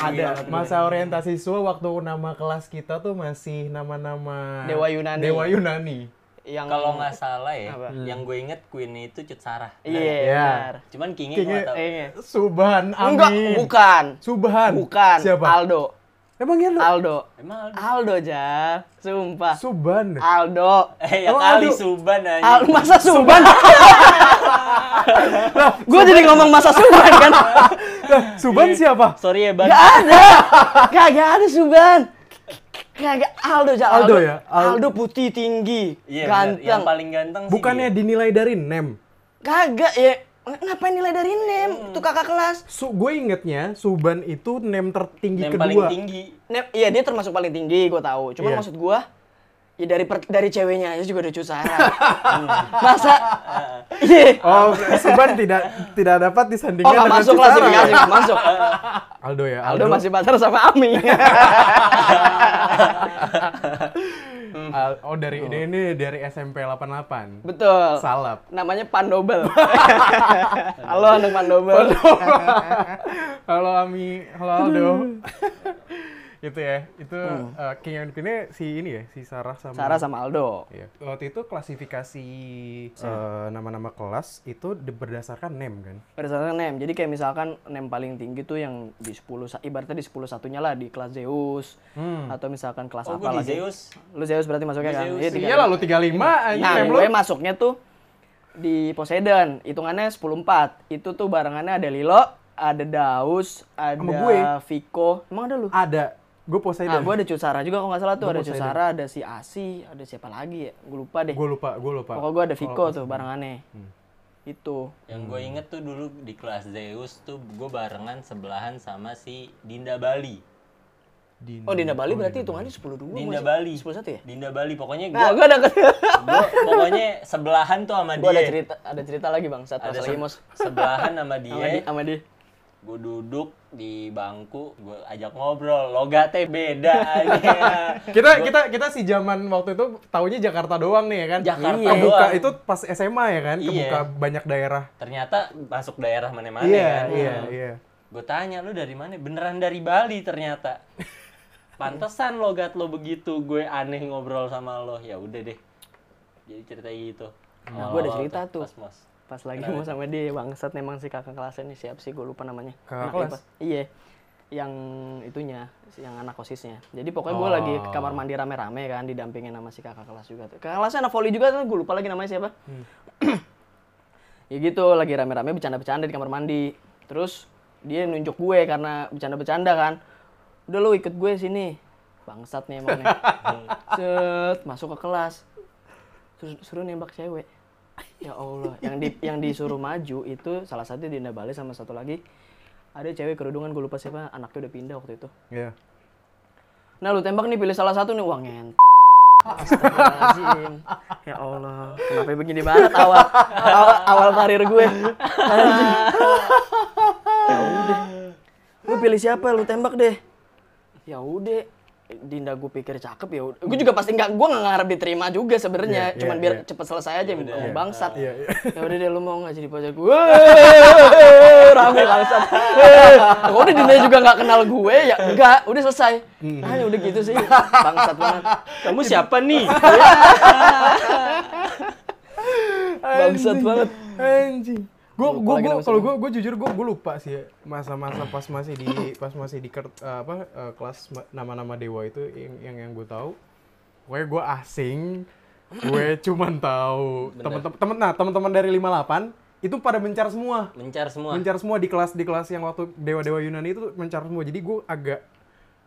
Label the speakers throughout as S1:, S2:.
S1: Ada masa orientasi siswa waktu nama kelas kita tuh masih nama-nama
S2: Dewa Yunani.
S1: Dewa Yunani.
S2: Yang
S3: Kalau nggak salah ya,
S2: Apa?
S3: yang gue inget Queen itu Cut Sarah.
S2: Iya,
S1: Iya.
S2: benar.
S3: Cuman Kingnya tahu.
S2: Eh,
S1: Subhan
S2: Enggak,
S1: Amin.
S2: bukan.
S1: Subhan.
S2: Bukan.
S1: Siapa?
S2: Aldo.
S1: Emang ya lu?
S2: Aldo.
S3: Emang Aldo?
S2: Aldo, Jar. Sumpah.
S1: Subhan.
S2: Aldo.
S3: Eh, yang
S1: Oh,
S3: kali
S1: Aldo.
S3: Suban aja.
S2: Al masa Suban? gue jadi ngomong masa Suban kan?
S1: Lah, Subhan siapa?
S3: Sorry ya, Ban.
S2: Gak ada. Kagak ada Suban. Kagak Aldo, Jar.
S1: Aldo ya? Al-
S2: Aldo putih tinggi,
S3: Iya, bener.
S2: ganteng.
S3: Yang paling ganteng sih
S1: Bukannya
S3: dia.
S1: dinilai dari NEM.
S2: Kagak ya. Ngapain nilai dari NEM? Itu kakak kelas.
S1: Su gue ingetnya Subhan itu NEM tertinggi
S3: yang
S1: kedua.
S3: paling tinggi.
S2: Nem, iya dia termasuk paling tinggi, gue tahu. Cuman
S1: Iya.
S2: maksud gue, ya dari per- dari ceweknya aja juga udah cusara. Masa? Iya.
S1: Oh, Subhan tidak tidak dapat
S2: Oh
S1: disandingkan
S2: nggak
S1: dengan
S2: masuk klasifikasi, nggak masuk.
S1: Aldo ya,
S2: Aldo masih pacar sama Ami.
S1: Al- oh dari ini, ini dari SMP 88.
S2: Betul.
S1: Salap.
S2: Namanya Pandobel. Halo anak Pandobel.
S1: Halo Ami, halo Aldo. Itu ya, itu eh, King and Queen si ini ya, si Sarah sama
S2: Sarah sama Aldo.
S1: Iya. Waktu itu klasifikasi eh, nama-nama kelas itu berdasarkan name kan.
S2: Berdasarkan NEM. Jadi kayak misalkan NEM paling tinggi tuh yang di 10 sa- ibaratnya di 10 satunya lah di kelas Zeus atau misalkan kelas
S3: Oh,
S2: apa
S3: gue di
S2: lagi.
S3: Zeus.
S2: Lu Zeus berarti masuknya kan?
S3: Zeus,
S2: Iya, tiga
S1: Iya lalu 35 anjing
S2: Nah,
S1: name lu.
S2: gue masuknya tuh di Poseidon, hitungannya 10-4. Itu tuh barengannya ada Lilo, ada Daus, ada
S1: gue.
S2: Vico. Emang ada lu?
S1: Ada. Gue
S2: Nah,
S1: Poseidon.
S2: gue ada Cusara juga kalau nggak salah tuh.
S1: Gue
S2: ada
S1: Poseidon.
S2: Cusara, ada si Asi, ada siapa lagi ya? Gue lupa deh.
S1: Gue lupa, gue lupa.
S2: Pokoknya gue ada Vico tuh barengannya. Itu.
S3: Yang gue inget tuh dulu di kelas Zeus tuh gue barengan sebelahan sama si Dinda Bali.
S1: Dina.
S2: Oh, Dinda Bali berarti hitungannya 10-2.
S3: Dinda
S2: masih-
S3: Bali.
S2: 10-1 ya?
S3: Dinda Bali. Pokoknya gue
S2: Nah, gue ada
S3: gua pokoknya sebelahan tuh sama
S2: gue ada
S3: dia.
S2: cerita ada cerita lagi bang saat
S3: Ada
S2: lagi
S3: se-
S2: mos
S3: sebelahan sama
S2: sama dia
S3: dia.
S2: sama dia
S3: Gue duduk di bangku, gue ajak ngobrol. Logatnya beda aja.
S1: Kita kita kita si zaman waktu itu taunya Jakarta doang nih ya kan.
S3: Jakarta
S1: Kebuka
S3: doang.
S1: itu pas SMA ya kan,
S3: Iya.
S1: kebuka banyak daerah.
S3: Ternyata masuk daerah mana-mana
S1: Iya,
S3: kan.
S1: iya, iya.
S3: Gue tanya lu dari mana? Beneran dari Bali ternyata. Pantesan logat lo begitu, gue aneh ngobrol sama lo. Ya udah deh. Jadi cerita gitu.
S2: Nah, gua ada
S3: Awal-awal
S2: cerita tuh.
S3: Pas mos.
S2: Pas lagi mau sama dia bangsat memang si kakak kelasnya nih siap sih gue lupa namanya.
S1: Kakak
S2: Anak
S1: kelas?
S2: Iya yang itunya yang anak osisnya jadi pokoknya gue lagi ke kamar mandi rame-rame kan didampingin sama si kakak kelas juga. Tuh kakak kelasnya anak volley juga tuh gue lupa lagi namanya siapa.
S1: Hmm.
S2: ya gitu lagi rame-rame bercanda-bercanda di kamar mandi. Terus dia nunjuk gue karena bercanda-bercanda kan. Udah lu ikut gue sini. Bangsat nih emang nih set masuk ke kelas. Terus suruh nembak cewek ya Allah yang di yang disuruh maju itu salah satu Dinda Bali sama satu lagi ada cewek kerudungan gue lupa siapa anaknya udah pindah waktu itu
S1: Iya.
S2: nah lu tembak nih pilih salah satu nih uang ngent Astagfirullahaladzim. Ya Allah, kenapa begini banget awal awal, awal karir gue. Ya udah. Lu pilih siapa? Lu tembak deh. Ya udah. Dinda gue pikir cakep ya. Gue juga pasti nggak gue nggak ngarep diterima juga sebenarnya.
S1: Iya,
S2: Cuman
S1: iya,
S2: biar
S1: iya.
S2: cepet selesai aja mau bangsat.
S1: Iya, iya.
S2: Ya udah deh lu mau nggak jadi pacar gue. Rame bangsat. Ya udah Dinda juga nggak kenal gue ya enggak, udah selesai.
S1: Hmm.
S2: Nah, ya udah gitu sih. Bangsat banget.
S3: Kamu siapa nih?
S2: Bangsat banget.
S1: Anjing. Gue gue
S2: nama
S1: kalau gue gue jujur gue gue lupa sih masa-masa pas masih di pas masih di ker- eh, apa eh, kelas ma- nama-nama dewa itu yang yang, yang gue tahu. Gue gue asing. Gue cuman tahu teman-teman teman nah teman-teman dari 58 itu pada mencar semua.
S3: Mencar semua.
S1: Mencar semua di kelas di kelas yang waktu dewa-dewa Yunani itu mencar semua. Jadi gue agak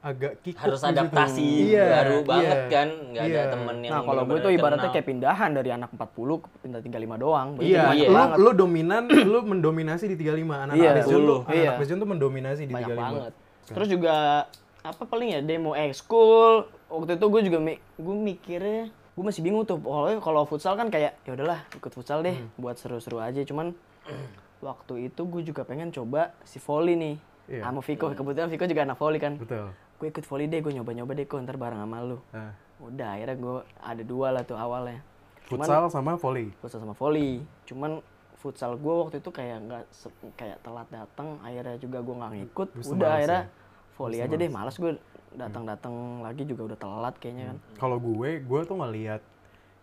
S1: agak kikuk
S3: Harus adaptasi
S1: Iya,
S3: baru
S1: iya.
S3: banget kan. Nggak ada
S1: Iya.
S3: temen yang
S2: Nah, kalau gue tuh ibaratnya
S3: kenal.
S2: kayak pindahan dari anak 40 ke pindah 35 doang.
S1: Iya,
S3: iya.
S1: lu,
S2: banget.
S1: lu dominan, lu mendominasi di 35. Anak
S2: Iya,
S1: Anak Bezion tuh,
S3: dulu.
S1: anak
S2: Iya.
S1: Bezion tuh mendominasi di
S2: banyak
S1: 35.
S2: banget. Terus juga apa paling ya demo ekskul. Waktu itu gue juga mi gue mikirnya gue masih bingung tuh. Kalau kalau futsal kan kayak ya udahlah ikut futsal deh buat seru-seru aja. Cuman waktu itu gue juga pengen coba si volley nih.
S1: Iya.
S2: Sama Viko, kebetulan Viko juga anak volley kan.
S1: Betul.
S2: Gue ikut volley deh, gue nyoba-nyoba deh kok ntar bareng sama lu.
S1: Nah,
S2: Udah akhirnya gue ada dua lah tuh awalnya. Cuman-
S1: futsal sama volley.
S2: futsal sama volley. Cuman futsal gue waktu itu kayak nggak se- kayak telat datang akhirnya juga gue nggak ngikut
S1: Terus
S2: udah akhirnya
S1: ya?
S2: volley aja deh malas gue datang datang lagi juga udah telat kayaknya kan
S1: Kalau gue, gue tuh ngeliat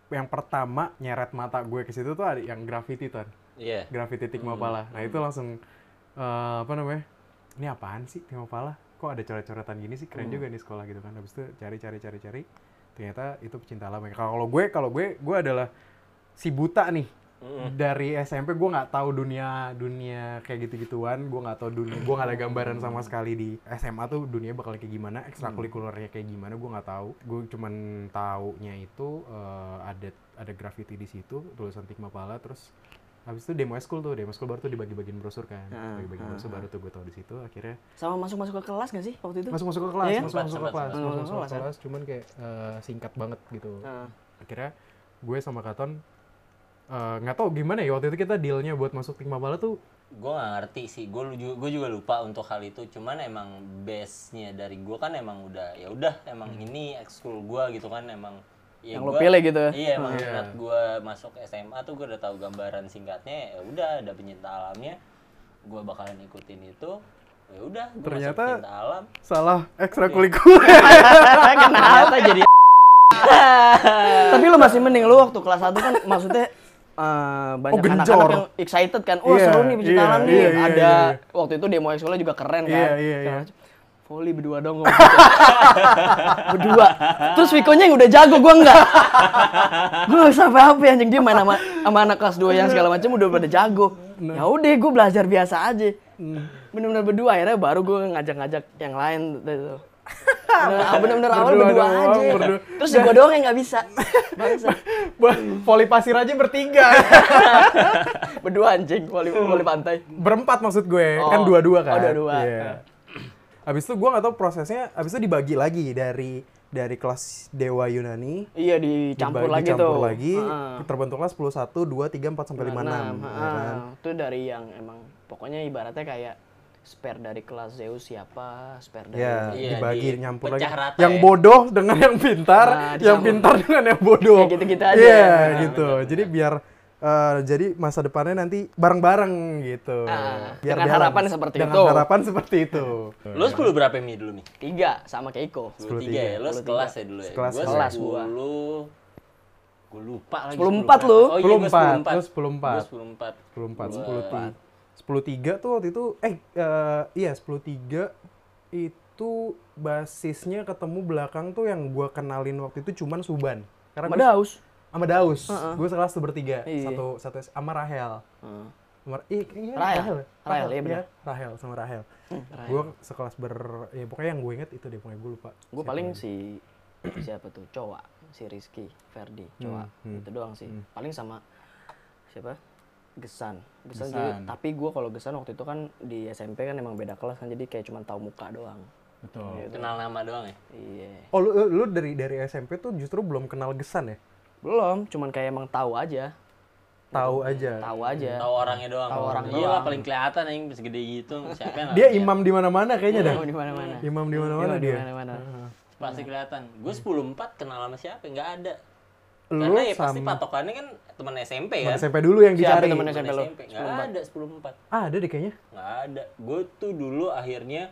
S1: yang pertama nyeret mata gue ke situ tuh ada yang graffiti tuh.
S3: Iya.
S1: Graffiti Tigma Pala. Nah, itu langsung eh, apa namanya? Ini apaan sih Tigma Pala? Kok ada coret-coretan gini sih? Keren juga nih sekolah gitu kan. Habis itu cari cari cari cari. Ternyata itu pecinta alam. ya. Kalau gue, kalau gue, gue adalah si buta nih. Dari SMP gue nggak tahu dunia dunia kayak gitu-gituan. Gue nggak tahu dunia. Gue nggak ada gambaran sama sekali di SMA tuh dunia bakal kayak gimana. Ekstrakurikulernya kayak gimana. Gue nggak tahu. Gue cuman taunya itu eh, ada ada graffiti di situ tulisan Tigma Pala terus habis itu demo school tuh demo school baru tuh dibagi-bagiin brosur kan.
S2: Ah,
S1: bagi-bagi brosur baru tuh gue tahu di situ akhirnya
S2: sama masuk masuk ke kelas gak sih waktu itu?
S1: Masuk masuk ke kelas
S2: Iya?
S1: masuk masuk ke kelas masuk
S2: Masuk
S1: masuk ke
S2: kelas, kan?
S1: kelas cuman kayak eh, singkat banget gitu.
S2: Nah,
S1: akhirnya gue sama Katon eh, nggak tahu gimana ya waktu itu kita dealnya buat masuk tim Mabala tuh.
S3: Gue gak ngerti sih gue juga gue juga lupa untuk hal itu cuman emang base nya dari gue kan emang udah ya udah emang ini ekskul gue gitu kan emang ya
S2: Yang lo
S3: gua-
S2: pilih gitu ya?
S3: iya emang
S1: Iya.
S3: minat gue masuk SMA tuh gue udah tahu gambaran singkatnya ya udah ada penyinta alamnya gue bakalan ikutin itu ya udah
S1: Ternyata-
S3: penyinta alam
S1: salah ekstrakurikuler
S3: ternyata jadi
S2: tapi lu masih mending lu waktu kelas 1 kan maksudnya eh, banyak
S1: Oh, gencor.
S2: anak-anak yang excited kan oh
S1: Iya,
S2: seru nih pecinta
S1: iya,
S2: alam nih
S1: iya, iya,
S2: ada
S1: iya.
S2: waktu itu demo sekolah juga keren kan
S1: Iya, iya,
S2: Segala volley berdua dong ngomong gitu. berdua terus Vikonya yang udah jago gua enggak gua nggak sampai apa anjing dia main sama sama anak kelas 2 yang segala macam udah pada jago
S1: Nah.
S2: ya udah gua belajar biasa aja
S1: Hmm.
S2: bener-bener berdua akhirnya baru gua ngajak-ngajak yang lain gitu. Bener- bener-bener awal
S1: Berdua
S2: berdua,
S1: doang,
S2: aja
S1: berdua.
S2: terus gua doang yang nggak bisa Bangsa.
S1: Voli pasir aja bertiga
S2: berdua anjing voli voli pantai
S1: berempat maksud gue kan
S2: Oh.
S1: dua-dua kan
S2: Oh, dua-dua.
S1: Iya. Abis itu gue gak tahu prosesnya, abis itu dibagi lagi dari dari kelas Dewa Yunani,
S2: iya dicampur
S1: dibagi-
S2: lagi
S1: dicampur
S2: tuh
S1: lagi,
S2: Heeh.
S1: terbentuklah 10, 1, 2, 3, 4, sampai 5, 6.
S2: Enam,
S1: ya
S2: heeh.
S1: kan?
S2: itu dari yang emang pokoknya ibaratnya kayak spare dari kelas Zeus siapa spare dari
S1: Ya,
S3: Iya,
S1: dibagi,
S3: di-
S1: nyampur lagi.
S3: rata
S1: Yang
S3: ya.
S1: bodoh dengan yang pintar,
S2: Nah,
S1: yang pintar dengan yang bodoh.
S2: Kayak gitu-gitu aja.
S1: Iya,
S2: Nah,
S1: gitu. Jadi biar eh, jadi masa depannya nanti bareng-bareng gitu.
S2: Ah,
S1: biar
S2: dengan
S1: jalan.
S2: harapan seperti
S1: dengan
S2: itu.
S1: harapan seperti itu.
S3: lu 10 berapa mi dulu mi
S2: tiga sama Keiko
S3: 23 ya lo sekelas ya dulu ya
S1: Sekelas,
S3: gue
S1: sekelas
S2: gua.
S3: 10 gue lupa lagi
S2: 10
S3: 10
S2: empat lu.
S3: oh iya gue
S1: 10
S3: 10
S1: Lu 10 empat.
S3: gue 10 4
S1: 10 4,
S3: Gua-
S1: 10 3. 10 3 tuh waktu itu eh eh, iya 10 3 itu basisnya ketemu belakang tuh yang gua kenalin waktu itu cuman Suban. Karena
S2: sama
S1: gua-
S2: Daus
S1: Daus. Gue sekelas tuh bertiga,
S2: Iya.
S1: satu satu sama Rahel.
S2: Heeh.
S1: Sama, iya, iya,
S2: Rahel. Rahel, iya benar.
S1: Rahel sama Rahel.
S2: Rahel.
S1: Gue sekelas ber ya pokoknya yang gue inget itu deh pokoknya gue lupa.
S2: gue paling si siapa tuh cowok si Rizky Ferdi cowok
S1: hmm.
S2: itu doang sih paling sama siapa Gesan Gesan,
S4: Gesan.
S2: juga tapi gue kalau Gesan waktu itu kan di SMP kan emang beda kelas kan jadi kayak cuma tahu muka doang
S4: Betul.
S3: kenal nama doang ya
S2: iya
S1: Oh lu, lu dari dari SMP tuh justru belum kenal Gesan ya?
S2: Belum cuman kayak emang tahu aja.
S1: Tahu aja.
S2: tahu aja.
S3: Tahu orangnya doang.
S2: Tahu orang
S3: iya lah paling kelihatan yang segede gitu siapa yang
S1: Dia imam di mana-mana kayaknya dah.
S2: Oh, di mana-mana.
S1: Imam di mana-mana
S2: Di
S1: dia.
S2: mana-mana.
S3: pasti kelihatan. Gue 10 4 kenal sama siapa nggak ada.
S1: Lu
S3: karena ya pasti patokannya kan teman SMP
S1: teman
S3: kan?
S1: SMP dulu yang
S2: Siapa
S1: dicari.
S2: temen
S3: Temen
S2: SMP lo?
S3: nggak ada 10 4
S1: Ah, ada deh kayaknya.
S3: nggak ada. Gue tuh dulu akhirnya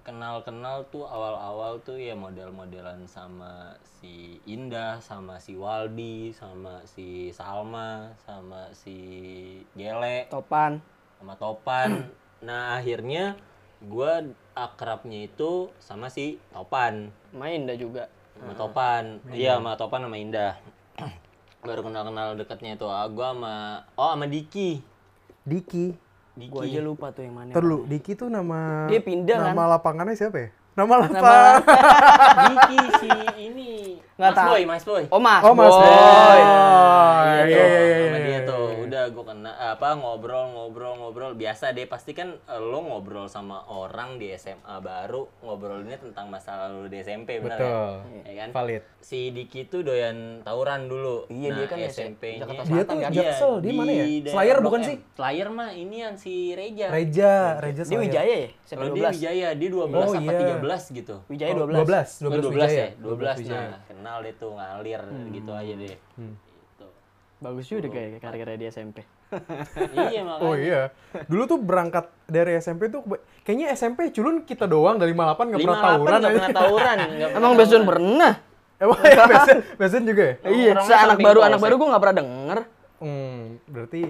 S3: kenal-kenal tuh awal-awal tuh ya model-modelan sama si Indah sama si Waldi sama si Salma sama si Gele
S2: Topan.
S3: sama Topan. Nah akhirnya gue akrabnya itu sama si Topan.
S2: Main dah juga.
S3: Sama Topan. Iya sama Topan sama Indah. Baru kenal-kenal dekatnya itu ah, gue sama oh sama Diki.
S1: Diki.
S3: Diki
S2: gue aja lupa tuh yang mana
S1: Terus Diki tuh nama
S2: Dia pindah, kan?
S1: Nama lapangannya siapa ya? Nama lapang.
S3: Diki si ini
S2: Nggak
S3: Mas
S2: tahu.
S3: Boy, Mas Boy.
S2: oh mas
S1: Oh, Mas
S2: Boy.
S1: Boy.
S3: Iya,
S1: Iya, iya, iya,
S3: sama
S1: iya,
S3: dia
S1: iya,
S3: tuh.
S1: iya.
S3: Udah gue kena apa ngobrol ngobrol ngobrol biasa deh pasti kan eh, lo ngobrol sama orang di SMA baru ngobrolinnya tentang masa lalu di SMP benar
S1: Betul.
S3: ya? Ya kan?
S1: Valid.
S3: Si Diki tuh doyan tawuran dulu.
S2: Iya, dia kan
S3: SMP-nya.
S2: Jakarta
S1: Dia tuh
S2: Selatan kan?
S1: Jaksel, dia
S3: di
S1: mana ya? Slayer bukan
S3: M.
S1: sih?
S3: Slayer mah inian si Reja.
S1: Reja, Reja
S2: dia. Wijaya ya
S3: Kalau dia
S2: 12
S3: Wijaya, dia 12
S1: Oh,
S3: apa
S1: iya.
S3: 13 gitu.
S2: Wijaya
S1: Oh,
S2: 12
S1: 12, 12,
S3: 12,
S1: Wijaya.
S3: ya, 12,
S1: Wijaya.
S3: nah kenal deh tuh ngalir gitu aja deh.
S1: Hmm.
S3: Gitu.
S2: bagus juga kayak karirnya di SMP
S3: iya makanya.
S1: Oh iya. Dulu tuh berangkat dari SMP tuh kayaknya SMP culun kita doang dari 58 nggak pernah
S3: 58
S1: tawuran
S3: nggak
S1: aja.
S3: pernah tawuran.
S2: Emang Besun pernah?
S1: Emang ya Besen, Besen juga ya?
S2: Iya,
S3: samping
S2: baru anak baru gue nggak pernah denger.
S1: Hmm, berarti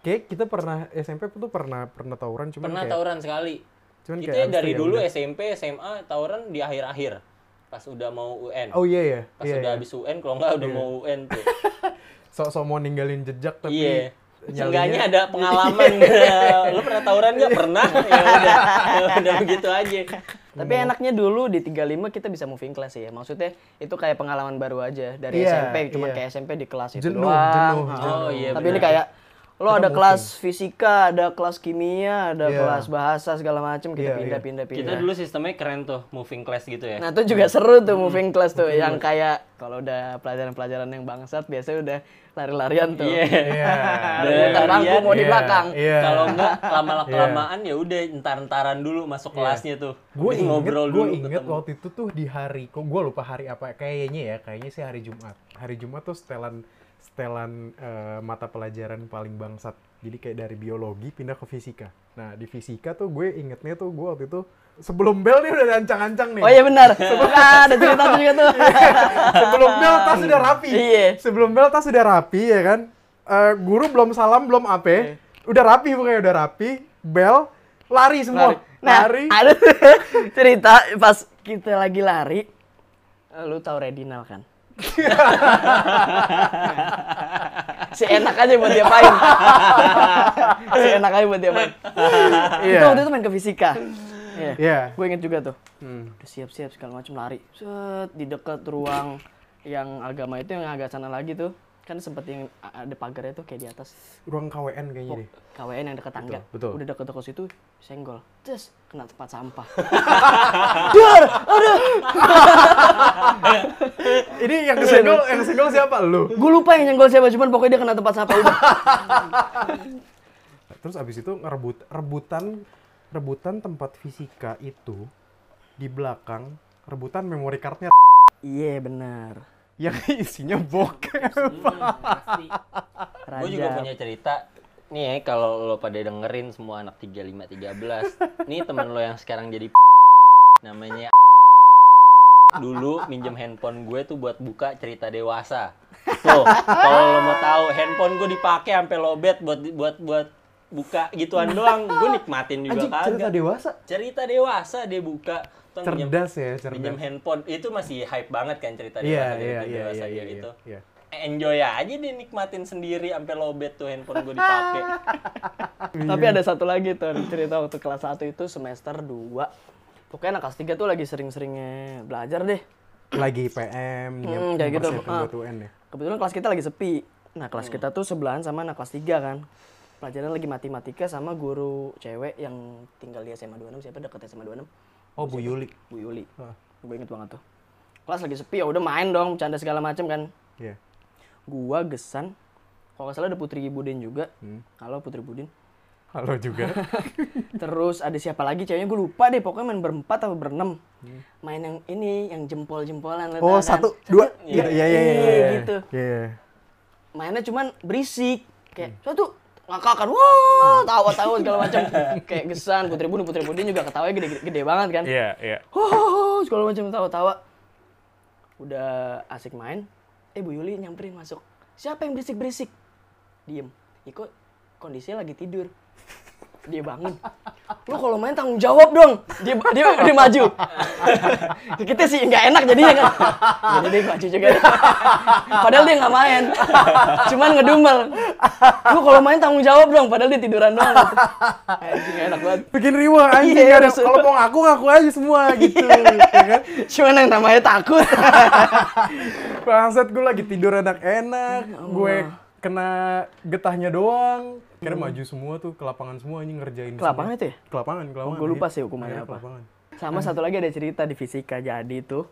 S1: kayak kita pernah SMP tuh pernah pernah tawuran cuman
S3: Pernah
S1: kayak
S3: tawuran sekali.
S1: cuman
S3: Kita
S1: kayak abis
S3: dari
S1: ya
S3: dulu
S1: udah.
S3: SMP, SMA tawuran di akhir-akhir. Pas udah mau UN.
S1: Oh iya ya.
S3: Pas
S1: Iya,
S3: udah
S1: iya.
S3: habis UN, kalau nggak udah mau UN tuh.
S1: Sok-sok mau ninggalin jejak tapi
S3: Iya. Seenggaknya ada pengalaman. Lu pernah tawuran nggak? Pernah. Ya udah. udah begitu aja.
S2: Tapi enaknya dulu di 35 kita bisa moving class ya. Maksudnya itu kayak pengalaman baru aja dari
S1: Iya,
S2: SMP cuman
S1: iya.
S2: kayak SMP di kelas itu
S1: Jenuh,
S2: doang.
S1: jenuh, jenuh.
S3: Oh, iya,
S2: Tapi ini kayak lo ada kelas fisika, ada kelas kimia, ada
S1: Iya.
S2: kelas bahasa segala macam kita
S1: Iya, iya.
S2: pindah-pindah
S3: Kita
S2: pindah.
S3: dulu sistemnya keren tuh, moving class gitu ya.
S2: Nah, itu juga seru tuh moving class tuh yang kayak kalau udah pelajaran-pelajaran yang bangsat biasanya udah lari-larian tuh.
S3: Iya.
S1: Iya.
S2: Dari depan bangku mau di
S1: Iya,
S2: belakang.
S1: Iya.
S3: Kalau enggak lama kelamaan ya udah entar-entaran dulu masuk kelasnya tuh.
S1: gue inget,
S3: ngobrol
S1: gue
S3: dulu
S1: inget
S3: ketemu.
S1: waktu itu tuh di hari, kok gue lupa hari apa, kayaknya ya, kayaknya sih hari Jumat. Hari Jumat tuh setelan setelan eh, mata pelajaran paling bangsat. Jadi kayak dari biologi pindah ke fisika. Nah di fisika tuh gue ingetnya tuh gue waktu itu sebelum bel nih udah ancang-ancang nih.
S2: Oh iya benar. Ah, ada cerita juga tuh.
S1: sebelum bel tas sudah rapi.
S2: Iya.
S1: Sebelum bel tas sudah rapi ya kan. Eh, guru belum salam belum apa. Udah rapi pokoknya udah rapi. Bel lari semua.
S2: Nah,
S1: Lari.
S2: ada cerita pas kita lagi lari. Lu tahu Redinal kan? Si enak aja buat diapain. si enak aja buat diapain.
S1: Iya.
S2: Itu waktu itu main ke fisika. Iya.
S1: Iya.
S2: Gue inget juga tuh.
S1: Hmm.
S2: Udah siap-siap segala macam lari. Set di dekat ruang yang agama itu yang agak sana lagi tuh. Kan sempet yang ada pagarnya tuh kayak di atas.
S1: Ruang KWN kayaknya deh.
S2: KWN yang dekat tangga.
S1: betul.
S2: Udah dekat-dekat situ senggol. Terus kena tempat sampah. Dar, aduh.
S1: Ini yang kesenggol, yang kesenggol siapa? Lu.
S2: Gue lupa yang nyenggol siapa, cuman pokoknya dia kena tempat sampah udah.
S1: Terus abis itu ngerebut rebutan rebutan tempat fisika itu di belakang rebutan memory cardnya
S2: Iya benar.
S1: Yang isinya bokep.
S2: Raja.
S3: Gue juga punya cerita. Nih ya, kalau lo pada dengerin semua anak 35 13. Nih temen lo yang sekarang jadi namanya dulu minjem handphone gue tuh buat buka cerita dewasa. Tuh, kalau lo mau tahu handphone gue dipakai sampai lobet buat buat buat buka gituan doang. Gue nikmatin juga
S1: Anjing cerita dewasa.
S3: Cerita dewasa dia buka. Minjem-
S1: Cerdas ya,
S3: Minjem
S1: cerdas.
S3: handphone itu masih hype banget kan cerita
S1: Iya,
S3: dewasa
S1: iya,
S3: cerita
S1: iya,
S3: dewasa
S1: iya,
S3: kayak
S1: iya,
S3: gitu
S1: iya.
S3: enjoy aja dia nikmatin sendiri sampai lobet tuh handphone gue dipakai.
S2: Tapi ada satu lagi tuh cerita waktu kelas 1 itu semester 2. Pokoknya anak kelas 3 tuh lagi sering-seringnya belajar deh.
S1: Lagi PM,
S2: Hmm, kayak gitu. Ah.
S1: ya.
S2: Kebetulan kelas kita lagi sepi. Nah, kelas kita tuh sebelahan sama anak kelas 3 kan. Pelajaran lagi matematika sama guru cewek yang tinggal di SMA 26. Siapa deket SMA 26?
S1: Oh, Bu Yuli.
S2: Bu Yuli.
S1: Ah.
S2: Gue inget banget tuh. Kelas lagi sepi ya udah main dong, bercanda segala macem kan.
S1: Iya.
S2: Gua Gesan, kalau nggak salah ada Putri Budin juga.
S1: Hmm.
S2: Halo Putri Budin.
S1: Halo juga.
S2: Terus ada siapa lagi ceweknya gue lupa deh pokoknya main berempat atau berenam. Main yang ini yang jempol-jempolan
S1: Oh,
S2: kan?
S1: satu, dua. Gitu. Iya, iya, iya.
S2: Iya,
S1: iya.
S2: gitu.
S1: Iya.
S2: Mainnya cuman berisik kayak suatu ngakakan wah tawa-tawa segala macam. Kayak gesan putri budin putri budin juga ketawanya gede, gede gede banget kan.
S1: Iya, iya.
S2: oh segala macam tawa-tawa udah asik main. Eh Bu Yuli nyamperin masuk. Siapa yang berisik-berisik? Diem. Iko kondisinya lagi tidur dia bangun. Lu kalau main tanggung jawab dong. Dia dia dia maju. Kita sih nggak enak jadinya kan? Jadi dia maju juga. Padahal dia nggak main. Cuman ngedumel. Lu kalau main tanggung jawab dong padahal dia tiduran doang. Anjing enak banget.
S1: Bikin riwa anjing.
S2: Iya,
S1: ada- kalau mau ngaku ngaku aja semua gitu. Ya kan?
S2: Cuman yang namanya takut.
S1: Bangsat gue lagi tidur enak-enak.
S2: Ya
S1: gue kena getahnya doang kira maju semua tuh ke lapangan semua ini ngerjain
S2: Ke lapangan itu ya?
S1: ke lapangan ke lapangan
S2: gue lupa
S1: iya.
S2: sih hukumannya
S1: Akhirnya
S2: apa.
S1: lapangan.
S2: Sama satu lagi ada cerita di fisika jadi tuh.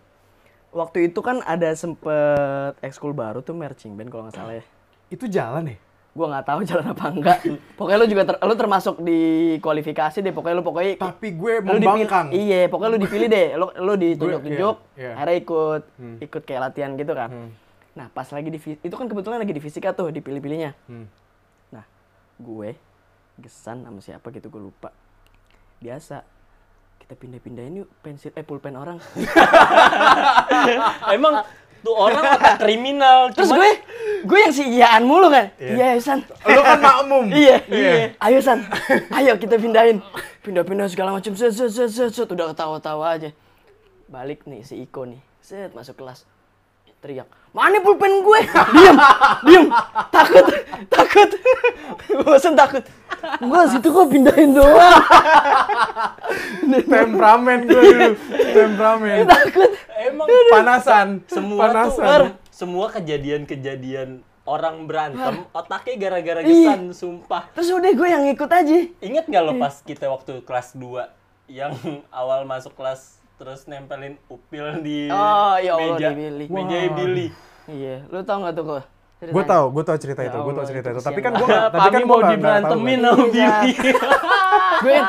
S2: Waktu itu kan ada sempet ekskul baru tuh marching band kalau nggak salah ya.
S1: itu jalan ya
S2: Gua nggak tahu jalan apa enggak. pokoknya lu juga ter- lu termasuk di kualifikasi deh. Pokoknya lu pokoknya
S1: tapi gue
S2: dipilih,
S1: membangkang
S2: iya, pokoknya lu dipilih deh. Lu lu ditunjuk-tunjuk,
S1: iya, iya.
S2: akhirnya ikut ikut kayak latihan gitu kan.
S1: Hmm.
S2: Nah, pas lagi di itu kan kebetulan lagi di fisika tuh dipilih-pilihnya.
S1: Hmm.
S2: Gue gesan sama siapa gitu gue lupa. Biasa kita pindah-pindahin yuk pensil eh pulpen orang.
S3: Emang tuh orang otak kriminal.
S2: terus
S3: Cuman
S2: gue gue yang si iyaan mulu kan? Iya. San
S1: Lu kan makmum.
S2: iya. Iya. Ayo san. Ayo kita pindahin. Pindah-pindah segala macam. Set set set set. Udah ketawa-tawa aja. Balik nih si Iko nih. Set masuk kelas teriak mana pulpen gue? Diam diam takut takut. Bosan takut. Gua situ kok pindahin doang.
S1: Temperamen gue dulu. Temperamen.
S2: takut.
S3: Emang
S1: Panasan.
S3: semua
S1: Panasan.
S3: tuh semua kejadian-kejadian orang berantem otaknya gara-gara gesan sumpah.
S2: terus udah gue yang ikut aja.
S3: Ingat gak lo pas kita waktu kelas 2 yang awal masuk kelas terus nempelin upil di
S2: Oh, ya Allah,
S3: meja
S2: di Billy.
S3: meja
S1: Wah.
S3: Billy.
S2: iya lu tau gak tuh kok
S1: Gue tau, gue tau cerita
S2: Ya
S1: itu, gue tau cerita
S2: itu.
S1: Tapi kan gue nggak, tapi kan gue tahu.
S3: diberantemin sama
S2: Iya.
S3: Billy.
S2: gue kan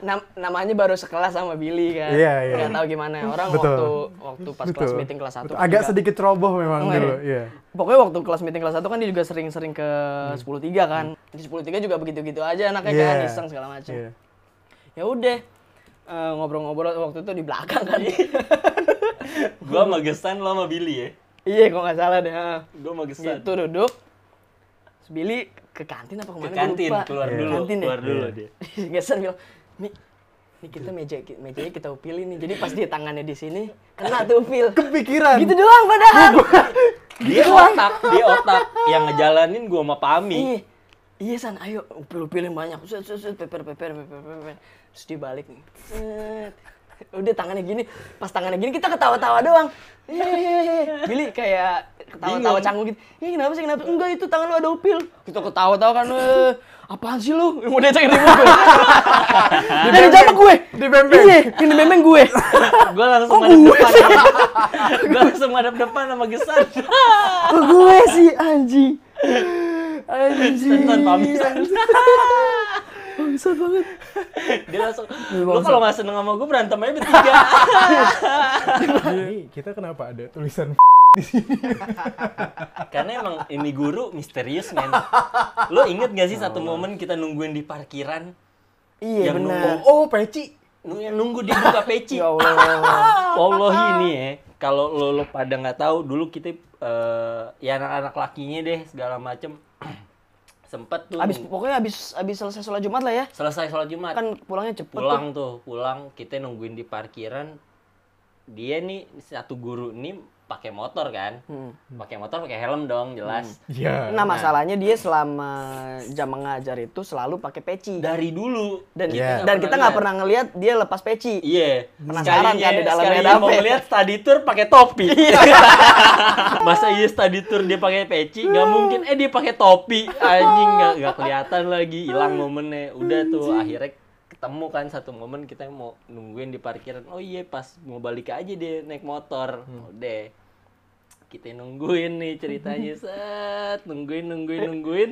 S2: nam- namanya baru sekelas sama Billy kan
S1: Iya, iya.
S2: nggak tahu gimana orang
S1: Betul.
S2: waktu waktu pas kelas
S1: Betul.
S2: meeting kelas 1
S1: Betul. Agak sedikit ceroboh memang
S2: Oh,
S1: dulu,
S2: iya.
S1: iya.
S2: pokoknya waktu kelas meeting kelas 1 kan dia juga sering-sering ke 103 kan di 103 juga begitu-gitu aja anaknya kan
S1: Iya.
S2: iseng segala macam
S1: Iya.
S2: ya udah eh, ngobrol-ngobrol waktu itu di belakang kan
S3: Gua sama Gesan lo sama Billy ya.
S2: iya kok nggak salah deh ha.
S3: Gua sama Gesan.
S2: gitu duduk Billy ke kantin apa
S3: Ke
S2: ke mana gua
S3: kantin,
S2: lupa.
S3: keluar
S1: Iya.
S3: dulu,
S2: Kantin ya?
S3: keluar dulu
S1: Iya.
S3: dia.
S2: Gesan bilang, Mi, ini kita meja mejanya kita upilin nih. Jadi pas dia tangannya di sini, kena tuh upil.
S1: Kepikiran.
S2: Gitu doang padahal.
S3: Dia otak, dia otak yang ngejalanin gua sama Pami.
S2: Iya. Iya san, ayo upil-upilin banyak. Set, set, set, peper, peper, peper, peper. Terus dia balik nih. Set. Udah tangannya gini, pas tangannya gini kita ketawa-tawa doang. Billy kayak ketawa-tawa canggung gitu. Ini kenapa sih kenapa? Enggak itu tangan lu ada upil. Kita ketawa-tawa kan. Eh, apaan sih lu? Mau dia cek ribut gue. Dia dijambak gue.
S1: Di bembeng.
S2: Iya, ini bembeng gue.
S3: Gua langsung
S2: Oh,
S3: madep
S2: gue
S3: depan. Gua langsung madep depan sama Gesan.
S2: Oh, gue sih anjing. Anjing.
S3: Tonton Pami.
S2: Bangsat banget.
S3: Dia langsung, lu kalau nggak seneng sama gue berantem aja bertiga.
S1: Ini kita kenapa ada tulisan
S3: Karena emang ini guru misterius men. Lu inget gak sih satu momen kita nungguin di parkiran?
S2: Iya
S3: Yang
S2: benar.
S1: Oh, peci.
S3: Nu- Yang nunggu di buka peci.
S2: Ya Allah.
S3: Wallahi ini ya. Kalau lo, lo pada nggak tahu dulu kita eh, ya anak-anak lakinya deh segala macem sempet tuh.
S2: Abis pokoknya abis abis selesai sholat Jumat lah ya.
S3: selesai sholat Jumat.
S2: Kan pulangnya cepet
S3: pulang tuh pulang. Kita nungguin di parkiran. Dia nih satu guru nih pakai motor kan
S2: Hmm.
S3: pakai motor pakai helm dong jelas
S1: Iya.
S2: Nah masalahnya dia selama jam mengajar itu selalu pakai peci.
S3: dari dulu
S2: Dan
S1: Iya.
S2: dan kita nggak pernah ngelihat dia lepas peci.
S3: Iya,
S2: Penasaran kan di dalamnya ada apa
S3: mau
S2: ya?
S3: lihat study tour pakai topi. Masa iya study tour dia pakai peci? Nggak mungkin. Eh dia pakai topi, anjing nggak nggak kelihatan lagi, hilang momennya. Udah tuh akhirnya ketemu kan satu momen kita mau nungguin di parkiran. Oh iya pas mau balik aja dia naik motor. Udah kita nungguin nih ceritanya. Set nungguin nungguin nungguin.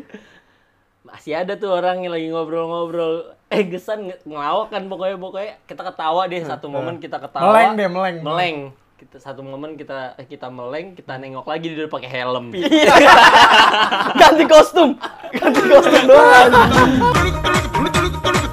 S3: Masih ada tuh orang yang lagi ngobrol-ngobrol. Eh gesan nge- ngelawak kan pokoknya pokoknya. Kita ketawa deh satu momen kita ketawa.
S1: Meleng deh, meleng.
S3: meleng. Kita satu momen kita kita meleng kita nengok lagi dia udah pakai helm.
S2: Ganti kostum. Ganti kostum doang.